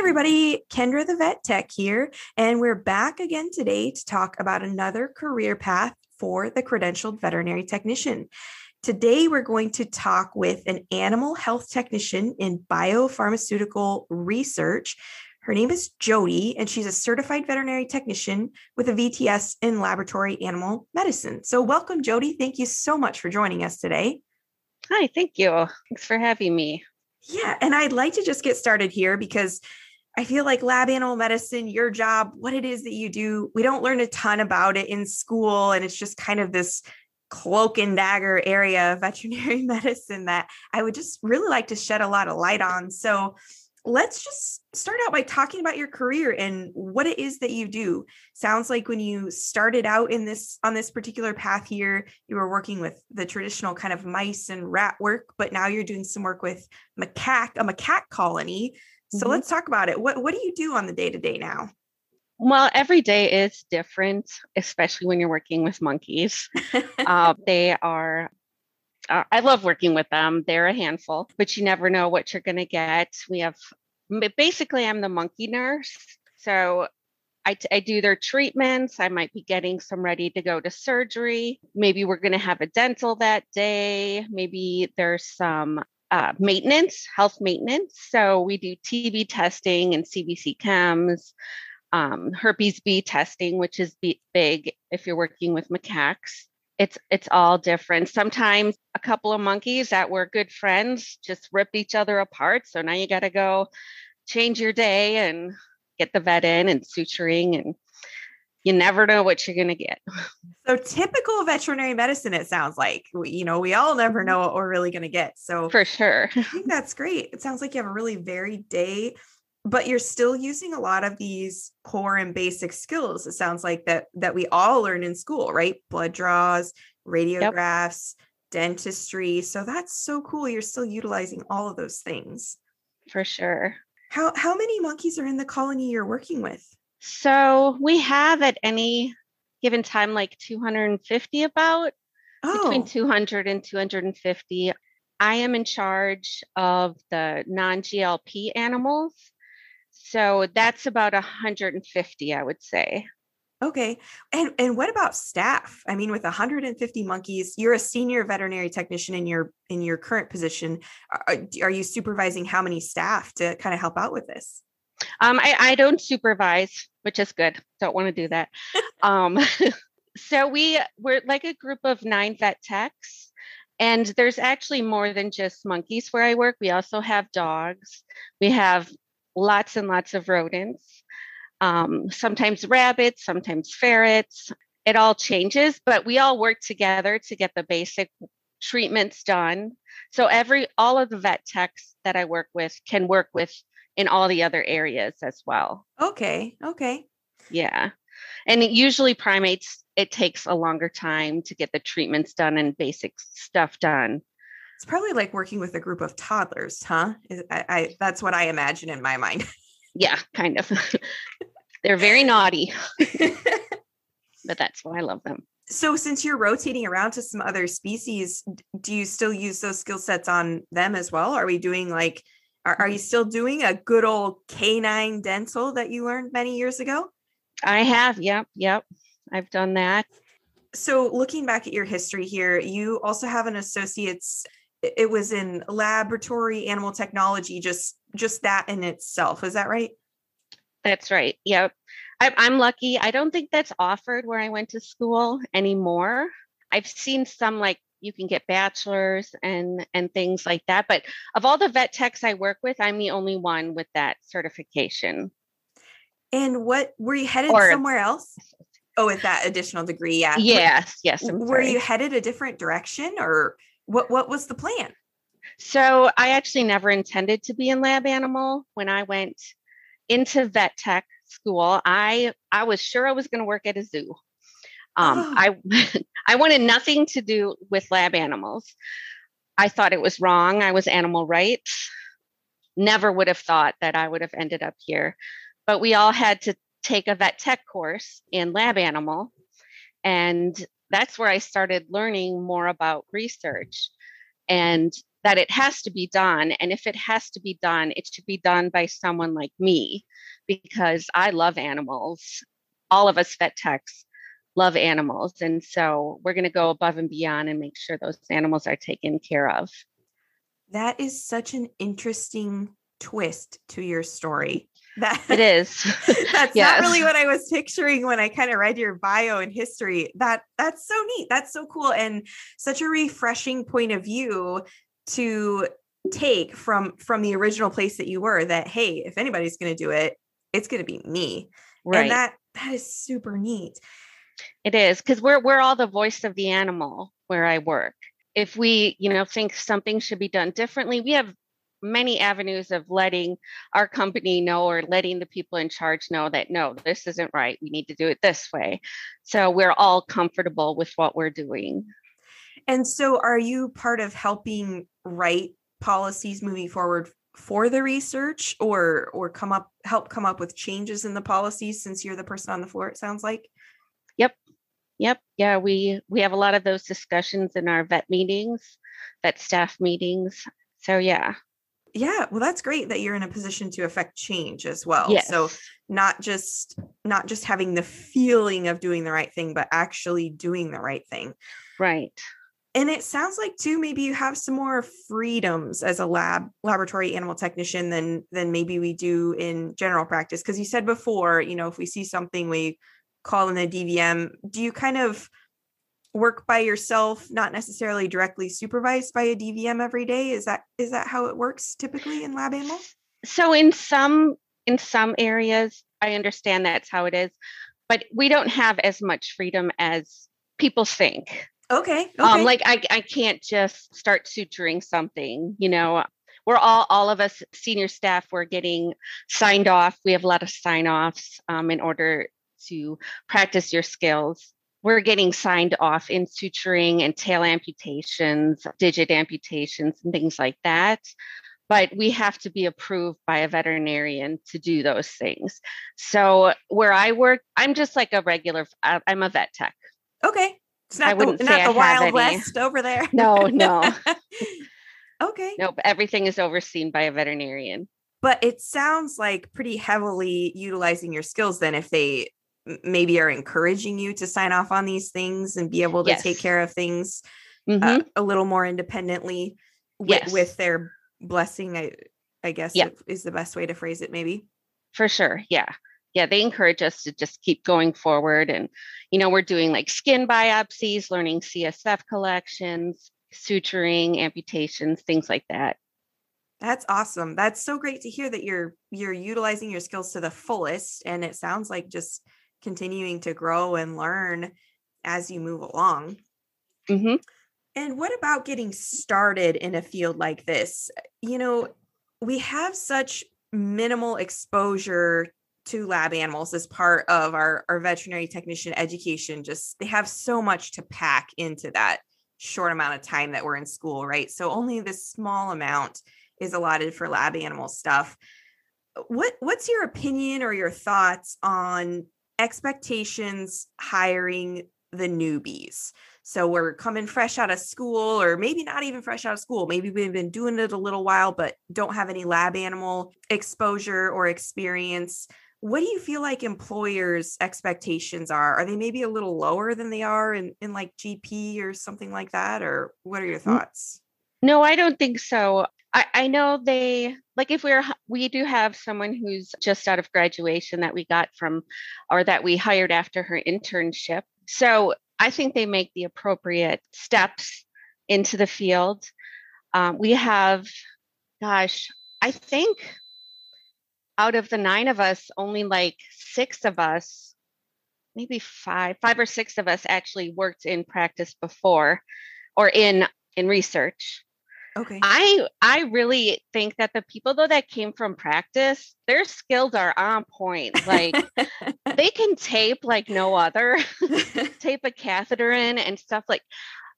everybody, Kendra the Vet Tech here, and we're back again today to talk about another career path for the credentialed veterinary technician. Today, we're going to talk with an animal health technician in biopharmaceutical research. Her name is Jody, and she's a certified veterinary technician with a VTS in laboratory animal medicine. So, welcome, Jody. Thank you so much for joining us today. Hi, thank you. Thanks for having me. Yeah, and I'd like to just get started here because I feel like lab animal medicine, your job, what it is that you do, we don't learn a ton about it in school. And it's just kind of this cloak and dagger area of veterinary medicine that I would just really like to shed a lot of light on. So let's just start out by talking about your career and what it is that you do. Sounds like when you started out in this on this particular path here, you were working with the traditional kind of mice and rat work, but now you're doing some work with macaque, a macaque colony. So mm-hmm. let's talk about it. What what do you do on the day to day now? Well, every day is different, especially when you're working with monkeys. uh, they are, uh, I love working with them. They're a handful, but you never know what you're going to get. We have, basically, I'm the monkey nurse. So I, t- I do their treatments. I might be getting some ready to go to surgery. Maybe we're going to have a dental that day. Maybe there's some uh, maintenance, health maintenance. So we do TB testing and CBC chems um, herpes B testing, which is big if you're working with macaques. It's it's all different. Sometimes a couple of monkeys that were good friends just rip each other apart. So now you got to go change your day and get the vet in and suturing and you never know what you're going to get. So typical veterinary medicine it sounds like. You know, we all never mm-hmm. know what we're really going to get. So For sure. I think that's great. It sounds like you have a really varied day but you're still using a lot of these core and basic skills it sounds like that that we all learn in school right blood draws radiographs yep. dentistry so that's so cool you're still utilizing all of those things for sure how how many monkeys are in the colony you're working with so we have at any given time like 250 about oh. between 200 and 250 I am in charge of the non GLP animals. So that's about 150, I would say. Okay. And and what about staff? I mean with 150 monkeys, you're a senior veterinary technician in your in your current position. Are, are you supervising how many staff to kind of help out with this? Um, I, I don't supervise, which is good. Don't want to do that. um, so we we're like a group of nine vet techs, and there's actually more than just monkeys where I work. We also have dogs. We have lots and lots of rodents, um, sometimes rabbits, sometimes ferrets. It all changes, but we all work together to get the basic treatments done. So every all of the vet techs that I work with can work with in all the other areas as well. Okay. Okay. Yeah. And usually primates, it takes a longer time to get the treatments done and basic stuff done. It's probably like working with a group of toddlers, huh? I, I that's what I imagine in my mind. yeah, kind of. They're very naughty, but that's why I love them. So, since you're rotating around to some other species, do you still use those skill sets on them as well? Are we doing like, are, are you still doing a good old canine dental that you learned many years ago? I have. Yep. Yep. I've done that. So, looking back at your history here, you also have an associate's it was in laboratory animal technology just just that in itself is that right that's right yep I, i'm lucky i don't think that's offered where i went to school anymore i've seen some like you can get bachelors and and things like that but of all the vet techs i work with i'm the only one with that certification and what were you headed or, somewhere else oh with that additional degree yeah yes yes I'm were sorry. you headed a different direction or what what was the plan? So I actually never intended to be in lab animal when I went into vet tech school. I I was sure I was going to work at a zoo. Um, oh. I I wanted nothing to do with lab animals. I thought it was wrong. I was animal rights. Never would have thought that I would have ended up here. But we all had to take a vet tech course in lab animal. And that's where I started learning more about research. And that it has to be done. And if it has to be done, it should be done by someone like me because I love animals. All of us vet techs love animals. And so we're going to go above and beyond and make sure those animals are taken care of. That is such an interesting twist to your story. That it is. that's yes. not really what I was picturing when I kind of read your bio and history. That that's so neat. That's so cool and such a refreshing point of view to take from from the original place that you were that hey, if anybody's going to do it, it's going to be me. Right. And that that is super neat. It is because we're we're all the voice of the animal where I work. If we, you know, think something should be done differently, we have many avenues of letting our company know or letting the people in charge know that no, this isn't right. We need to do it this way. So we're all comfortable with what we're doing. And so are you part of helping write policies moving forward for the research or or come up help come up with changes in the policies since you're the person on the floor it sounds like? Yep. Yeah, we we have a lot of those discussions in our vet meetings, vet staff meetings. So yeah, yeah well that's great that you're in a position to affect change as well yes. so not just not just having the feeling of doing the right thing but actually doing the right thing right and it sounds like too maybe you have some more freedoms as a lab laboratory animal technician than than maybe we do in general practice because you said before you know if we see something we call in a dvm do you kind of work by yourself not necessarily directly supervised by a dvm every day? Is that is that how it works typically in lab animals so in some in some areas i understand that's how it is but we don't have as much freedom as people think. Okay, okay. um like i i can't just start suturing something you know we're all all of us senior staff we're getting signed off we have a lot of sign offs um, in order to practice your skills we're getting signed off in suturing and tail amputations, digit amputations, and things like that. But we have to be approved by a veterinarian to do those things. So where I work, I'm just like a regular, uh, I'm a vet tech. Okay. It's not, I the, not the Wild West over there. No, no. okay. Nope. Everything is overseen by a veterinarian. But it sounds like pretty heavily utilizing your skills then if they maybe are encouraging you to sign off on these things and be able to yes. take care of things uh, mm-hmm. uh, a little more independently with, yes. with their blessing i i guess yep. is the best way to phrase it maybe for sure yeah yeah they encourage us to just keep going forward and you know we're doing like skin biopsies learning csf collections suturing amputations things like that that's awesome that's so great to hear that you're you're utilizing your skills to the fullest and it sounds like just continuing to grow and learn as you move along. Mm-hmm. And what about getting started in a field like this? You know, we have such minimal exposure to lab animals as part of our, our veterinary technician education. Just they have so much to pack into that short amount of time that we're in school, right? So only this small amount is allotted for lab animal stuff. What what's your opinion or your thoughts on expectations hiring the newbies. So we're coming fresh out of school, or maybe not even fresh out of school. Maybe we've been doing it a little while, but don't have any lab animal exposure or experience. What do you feel like employers' expectations are? Are they maybe a little lower than they are in, in like GP or something like that? Or what are your mm. thoughts? No, I don't think so. I, I know they like if we're we do have someone who's just out of graduation that we got from or that we hired after her internship. So I think they make the appropriate steps into the field. Um, we have, gosh, I think out of the nine of us, only like six of us, maybe five, five or six of us actually worked in practice before or in in research. Okay. I I really think that the people though that came from practice, their skills are on point. Like they can tape like no other. tape a catheter in and stuff like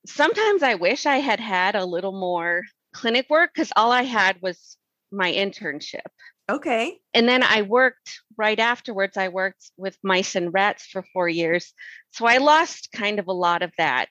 sometimes I wish I had had a little more clinic work cuz all I had was my internship. Okay. And then I worked right afterwards I worked with mice and rats for 4 years. So I lost kind of a lot of that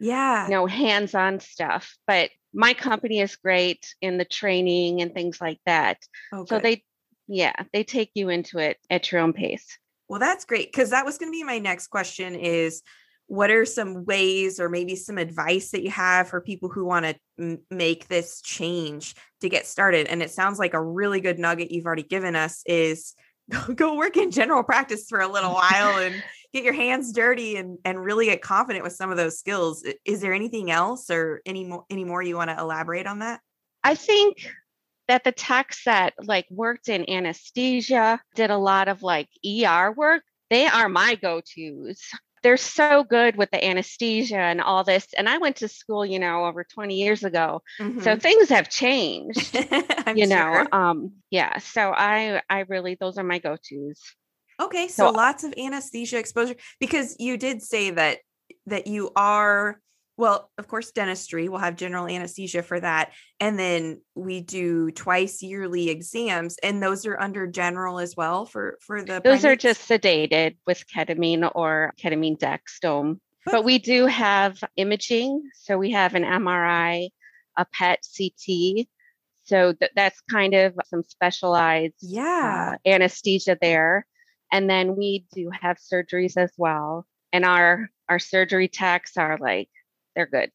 Yeah. You know, hands-on stuff. But my company is great in the training and things like that. Oh, So good. they yeah, they take you into it at your own pace. Well, that's great because that was going to be my next question is what are some ways or maybe some advice that you have for people who want to m- make this change to get started? And it sounds like a really good nugget you've already given us is go, go work in general practice for a little while and get your hands dirty and and really get confident with some of those skills. Is there anything else or any more any more you want to elaborate on that? I think that the techs that like worked in anesthesia, did a lot of like ER work, they are my go-tos. They're so good with the anesthesia and all this. And I went to school, you know, over 20 years ago. So Mhm. things have changed. You know, um, yeah. So I I really those are my go-tos. Okay, so, So- lots of anesthesia exposure because you did say that that you are well, of course, dentistry. We'll have general anesthesia for that, and then we do twice yearly exams, and those are under general as well for for the. Those are just sedated with ketamine or ketamine dexdom. But- But we do have imaging. So we have an MRI, a PET CT. So th- that's kind of some specialized yeah. uh, anesthesia there. And then we do have surgeries as well. And our our surgery techs are like they're good.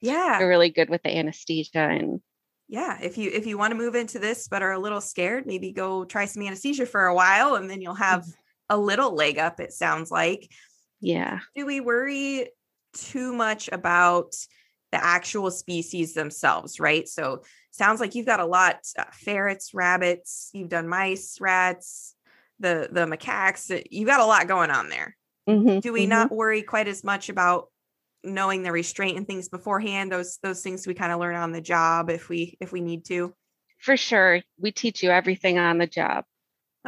yeah, They're really good with the anesthesia and yeah. If you if you want to move into this but are a little scared, maybe go try some anesthesia for a while, and then you'll have Mm-hmm. a little leg up. It sounds like. yeah. do we worry too much about the actual species themselves right so sounds like you've got a lot uh, ferrets rabbits you've done mice rats the the macaques you've got a lot going on there Mhm, do we mhm. not worry quite as much about knowing the restraint and things beforehand those those things we kind of learn on the job if we if we need to For sure. We teach you everything on the job.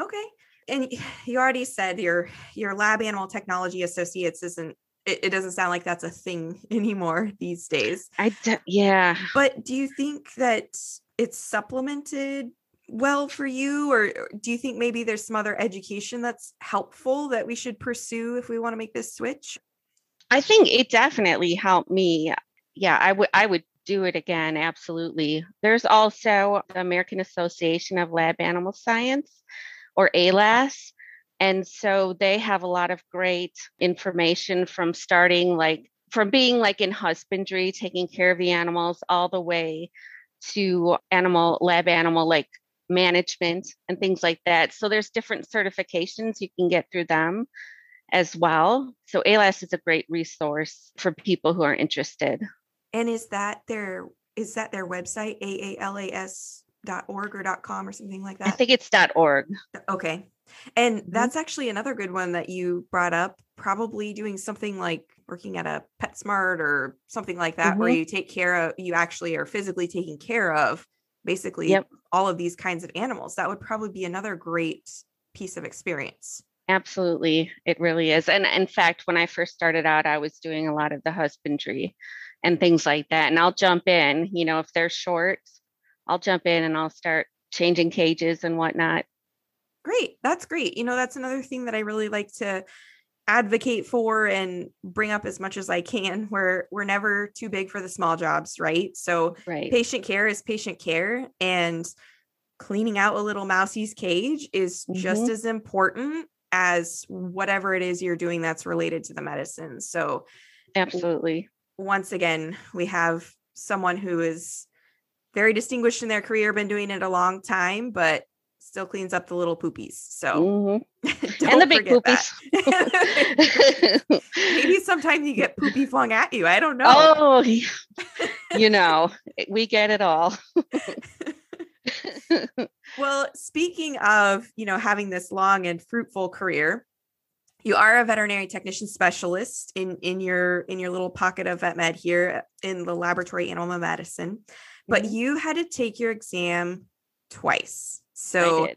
Okay. And you already said your your lab animal technology associates isn't it, it doesn't sound like that's a thing anymore these days. I d- yeah. But do you think that it's supplemented well for you or do you think maybe there's some other education that's helpful that we should pursue if we want to make this switch? I think it definitely helped me. Yeah, I would I would do it again absolutely. There's also the American Association of Lab Animal Science or AALAS and so they have a lot of great information from starting like from being like in husbandry taking care of the animals all the way to animal lab animal like management and things like that. So there's different certifications you can get through them as well. So AALAS is a great resource for people who are interested. And is that their is that their website aalas dot org or dot com or something like that? I think it's .org. Okay. And Mhm. that's actually another good one that you brought up. Probably doing something like working at a PetSmart or something like that, where Mhm. you take care of, you actually are physically taking care of basically Yep. all of these kinds of animals. That would probably be another great piece of experience. Absolutely, it really is. And in fact, when I first started out, I was doing a lot of the husbandry and things like that. And I'll jump in, you know, if they're short, I'll jump in and I'll start changing cages and whatnot. Great. That's great. You know, that's another thing that I really like to advocate for and bring up as much as I can. We're we're never too big for the small jobs, right? So Right. patient care is patient care and cleaning out a little mousie's cage is just Mhm. as important as whatever it is you're doing that's related to the medicine. So Absolutely. once again, we have someone who is very distinguished in their career, been doing it a long time, but still cleans up the little poopies. So Mhm. don't And the big poopies. Maybe sometimes you get poopy flung at you. I don't know. oh, you know, we get it all. Well, speaking of, you know, having this long and fruitful career, you are a veterinary technician specialist in in your in your little pocket of vet med here in the laboratory animal medicine, but Mhm. you had to take your exam twice. So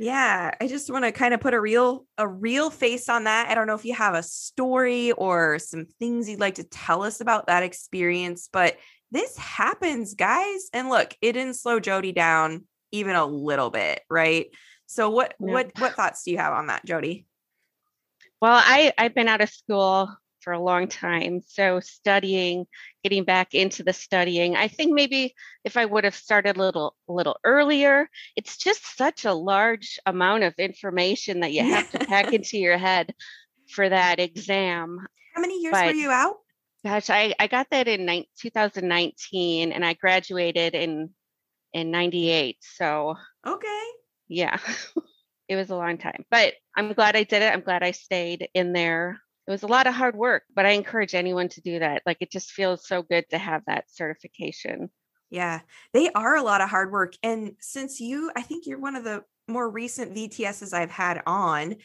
yeah, I just want to kind of put a real a real face on that. I don't know if you have a story or some things you'd like to tell us about that experience, but this happens, guys. And look, it didn't slow Jody down even a little bit, right? So what No. what what thoughts do you have on that, Jody? Well, I I've been out of school for a long time. So studying, getting back into the studying. I think maybe if I would have started a little a little earlier, it's just such a large amount of information that you have to pack into your head for that exam. How many years but, were you out? Gosh, I, I got that in ni- 2019 and I graduated in in 98. So Okay. Yeah. it was a long time. But I'm glad I did it. I'm glad I stayed in there. It was a lot of hard work, but I encourage anyone to do that. Like it just feels so good to have that certification. Yeah, they are a lot of hard work. And since you, I think you're one of the more recent VTSs I've had on,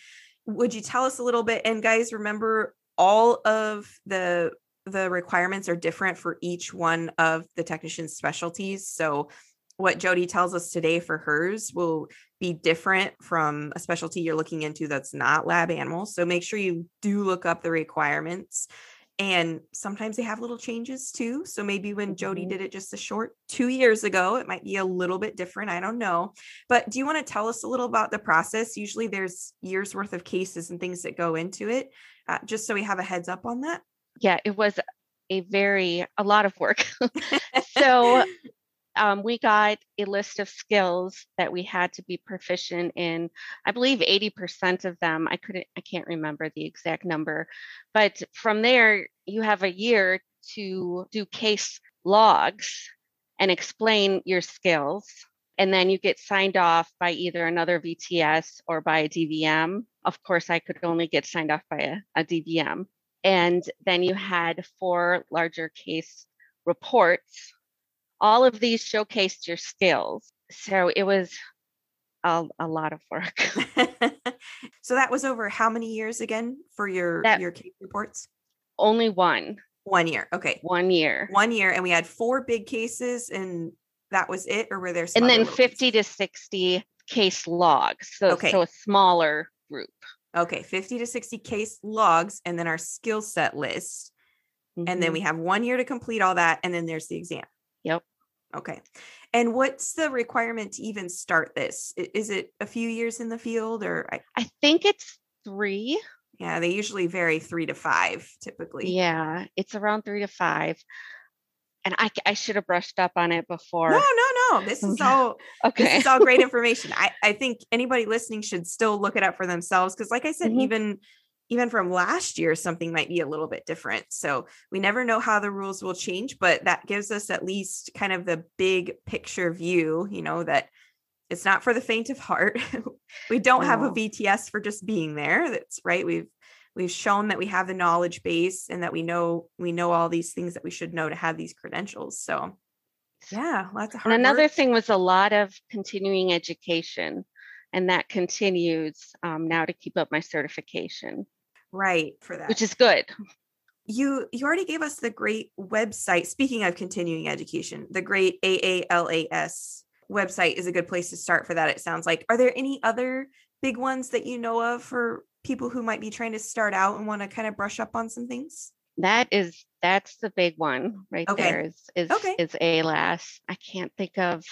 would you tell us a little bit? And guys, remember all of the the requirements are different for each one of the technician's specialties. So what Jody tells us today for hers will be different from a specialty you're looking into that's not lab animals. So make sure you do look up the requirements. And sometimes they have little changes too. So maybe when Jody mm-hmm. did it just a short two years ago, it might be a little bit different. I don't know. But do you want to tell us a little about the process? Usually there's years worth of cases and things that go into it, uh, just so we have a heads up on that. Yeah, it was a very, a lot of work. so um, we got a list of skills that we had to be proficient in. I believe 80% of them. I couldn't, I can't remember the exact number, but from there, you have a year to do case logs and explain your skills. And then you get signed off by either another VTS or by a DVM. Of course, I could only get signed off by a, a DVM. And then you had four larger case reports all of these showcased your skills. So it was a, a lot of work. so that was over how many years again for your that, your case reports? Only one. One year. Okay. One year. One year. And we had four big cases and that was it, or were there And then 50 to 60 case logs. So, okay. so a smaller group. Okay. 50 to 60 case logs and then our skill set list. Mm-hmm. And then we mm-hmm. have one year to complete all that. And then there's the exam. Yep. Okay. And what's the requirement to even start this? Is it a few years in the field or? I, I think it's three. Yeah, they usually vary three to five typically. Yeah, it's around three to five. And I, I should have brushed up on it before. No, no, no. This is all okay. This is all great information. I, I think anybody listening should still look it up for themselves because, like I said, mm-hmm. even even from last year, something might be a little bit different. So we never know how the rules will change, but that gives us at least kind of the big picture view, you know, that it's not for the faint of heart. we don't have a VTS for just being there. That's right. We've we've shown that we have the knowledge base and that we know we know all these things that we should know to have these credentials. So yeah, lots of hard And another work. thing was a lot of continuing education and that continues um, now to keep up my certification right for that which is good you you already gave us the great website speaking of continuing education the great aalas website is a good place to start for that it sounds like are there any other big ones that you know of for people who might be trying to start out and want to kind of brush up on some things that is that's the big one right okay. there is is okay. is AALAS. I can't think of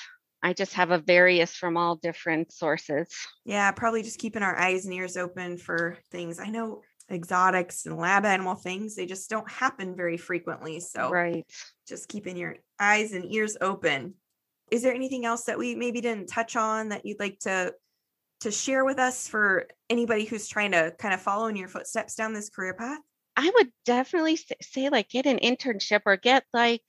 I just have a various from all different sources. Yeah, probably just keeping our eyes and ears open for things. I know exotics and lab animal things they just don't happen very frequently so right. just keeping your eyes and ears open. Is there anything else that we maybe didn't touch on that you'd like to to share with us for anybody who's trying to kind of follow in your footsteps down this career path? I would definitely say like get an internship or get like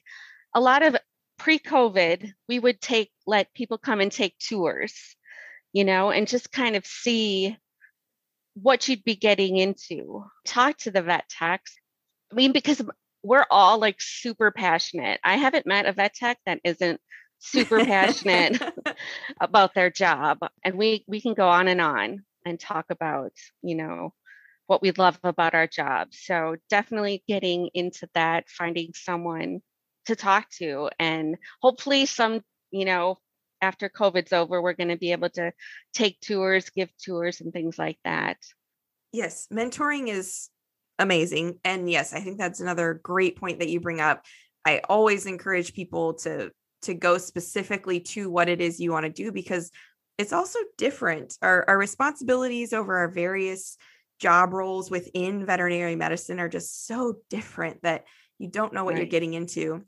a lot of pre-covid we would take let people come and take tours you know and just kind of see what you'd be getting into. Talk to the vet techs. I mean, because we're all like super passionate. I haven't met a vet tech that isn't super passionate about their job. And we we can go on and on and talk about, you know, what we love about our job. So definitely getting into that, finding someone to talk to and hopefully some, you know, after COVID's over, we're going to be able to take tours, give tours, and things like that. Yes, mentoring is amazing. And yes, I think that's another great point that you bring up. I always encourage people to to go specifically to what it is you want to do because it's also different. Our, our responsibilities over our various job roles within veterinary medicine are just so different that you don't know what right. you're getting into.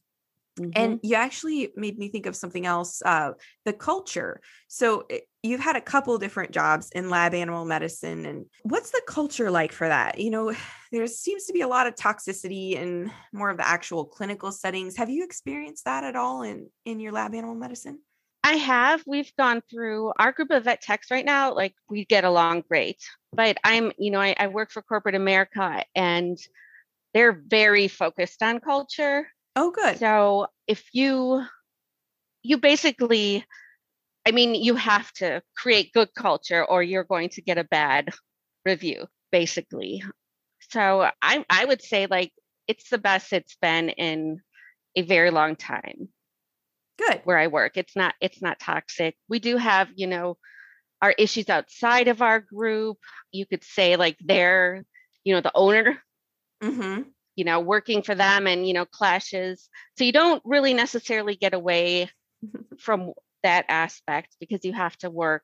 Mm-hmm. And you actually made me think of something else uh, the culture. So eh, you've had a couple different jobs in lab animal medicine. And what's the culture like for that? You know, there seems to be a lot of toxicity in more of the actual clinical settings. Have you experienced that at all in, in your lab animal medicine? I have. We've gone through our group of vet techs right now, like we get along great. But I'm, you know, I, I work for corporate America and they're very focused on culture Oh, good. So if you, you basically, I mean, you have to create good culture or you're going to get a bad review, basically. So I, I would say like it's the best it's been in a very long time. Good. Where I work, it's not it's not toxic. We do have, you know, our issues outside of our group. You could say like they're, you know, the owner mm-hmm you know working for them and you know clashes. So you don't really necessarily get away from that aspect because you have to work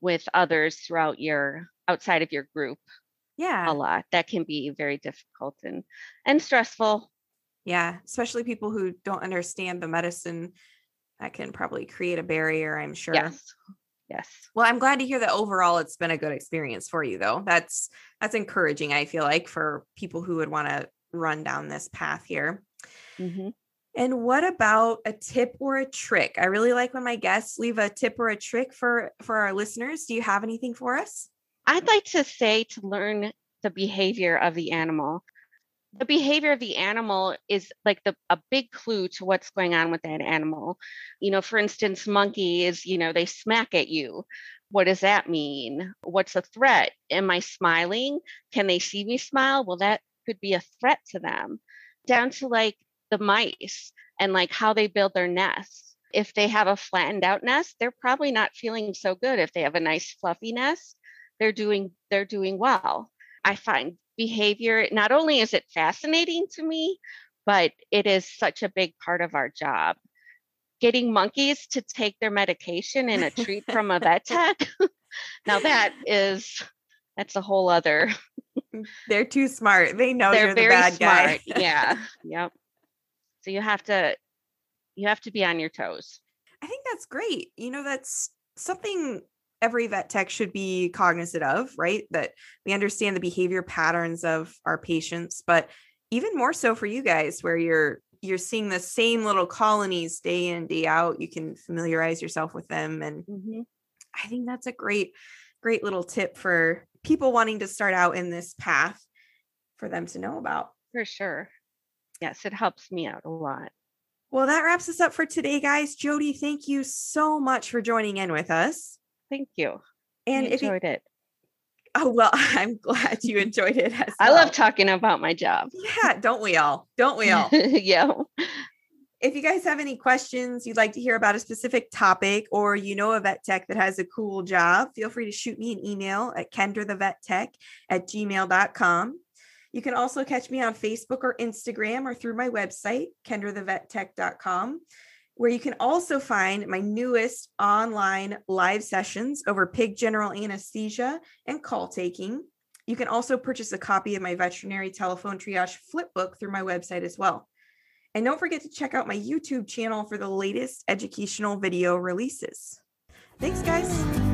with others throughout your outside of your group yeah. a lot. That can be very difficult and and stressful. Yeah especially people who don't understand the medicine that can probably create a barrier i'm sure. Yes yes. Well i'm glad to hear that overall it's been a good experience for you though. That's that's encouraging i feel like for people who would want to run down this path here. Mm-hmm. And what about a tip or a trick? I really like when my guests leave a tip or a trick for for our listeners. Do you have anything for us? I'd like to say to learn the behavior of the animal. The behavior of the animal is like the a big clue to what's going on with that animal. You know, for instance, monkeys, you know, they smack at you. What does that mean? What's a threat? Am I smiling? Can they see me smile? Well, that could be a threat to them, down to like the mice and like how they build their nests. If they have a flattened out nest, they're probably not feeling so good. If they have a nice fluffy nest, they're doing they're doing well. I find behavior not only is it fascinating to me, but it is such a big part of our job. Getting monkeys to take their medication in a treat from a vet tech. now that is that's a whole other they're too smart. They know they're you're very the bad smart. guy. yeah. Yep. So you have to you have to be on your toes. I think that's great. You know, that's something every vet tech should be cognizant of, right? That we understand the behavior patterns of our patients, but even more so for you guys where you're you're seeing the same little colonies day in day out you can familiarize yourself with them and mm-hmm. i think that's a great great little tip for people wanting to start out in this path for them to know about. For sure. Yes, it helps me out a lot. Well, that wraps us up for today, guys. Jody, thank you so much for joining in with us. Thank you. And I enjoyed you, it. Oh well, I'm glad you enjoyed it. Well. I love talking about my job. Yeah, don't we all? Don't we all? yeah. If you guys have any questions you'd like to hear about a specific topic or you know a vet tech that has a cool job, feel free to shoot me an email at kendrathevettech at gmail.com. You can also catch me on Facebook or Instagram or through my website, kendrathevettech.com, where you can also find my newest online live sessions over pig general anesthesia and call taking. You can also purchase a copy of my veterinary telephone triage flip book through my website as well. And don't forget to check out my YouTube channel for the latest educational video releases. Thanks, guys.